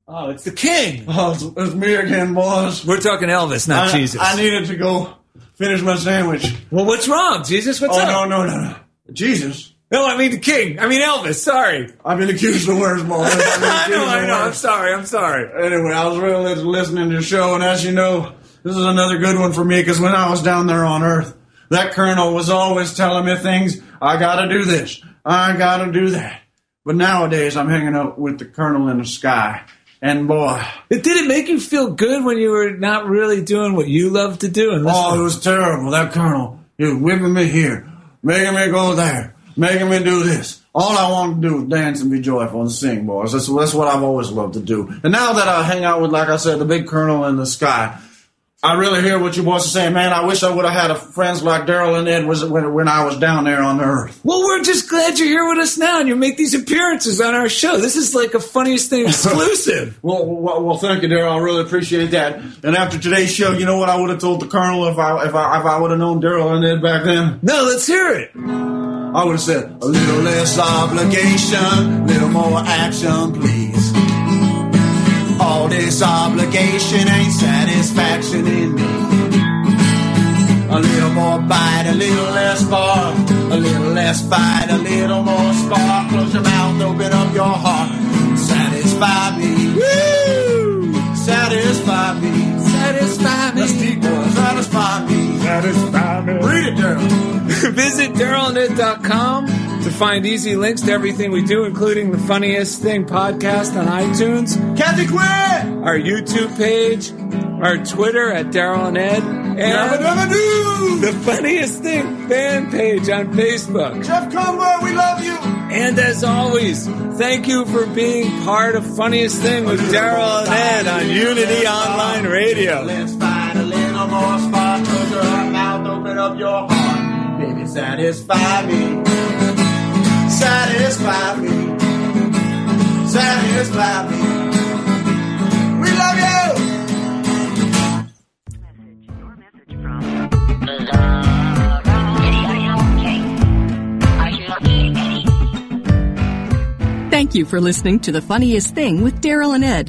Oh, it's The King. [LAUGHS] Oh, it's, it's me again, boys. We're talking Elvis, not I, Jesus. I needed to go finish my sandwich. well, what's wrong, Jesus? What's oh up? no, no, no, no! Jesus, No, I mean the King. I mean Elvis. Sorry. I've been accused of worse, [LAUGHS] boys. I know, I know. I'm sorry. I'm sorry. Anyway, I was really listening to the show, and as you know, this is another good one for me because when I was down there on Earth, that colonel was always telling me things. I got to do this. I got to do that. But nowadays, I'm hanging out with the colonel in the sky, and boy, It did it make you feel good when you were not really doing what you love to do? And Oh, it was terrible. That colonel, he was whipping me here, making me go there, making me do this. All I want to do is dance and be joyful and sing, boys. That's, that's what I've always loved to do. And now that I hang out with, like I said, the big colonel in the sky, I really hear what you boys are saying. Man, I wish I would have had a, friends like Daryl and Ed was when, when I was down there on the earth. well, we're just glad you're here with us now, and you make these appearances on our show. This is like a funniest thing exclusive. [LAUGHS] Well, well, well thank you, Daryl. I really appreciate that. And after today's show, you know what I would have told the colonel if I if I if I would have known Daryl and Ed back then? no, let's hear it. I would have said a little less obligation, a little more action, please. All this obligation ain't satisfaction in me. A little more bite, a little less bark, a little less fight, a little more spark. Close your mouth, open up your heart. Satisfy me. Woo! Satisfy me. Satisfy Let's deep boy. Satisfy me. Satisfy me. Read it, Daryl. [LAUGHS] Visit DarylNet.com to find easy links to everything we do, including the Funniest Thing podcast on iTunes, Kathy Quinn! our YouTube page, our Twitter at Daryl and Ed, and Yabba-dabba-doo! the Funniest Thing fan page on Facebook. Jeff Conway, we love you. And as always, thank you for being part of Funniest Thing with Daryl and Ed on Unity Online Radio. Let's find a little more spark. Close your mouth, open up your heart. Baby, satisfy me. Satisfy me. Satisfy me. We love you. Thank you for listening to The Funniest Thing with Daryl and Ed.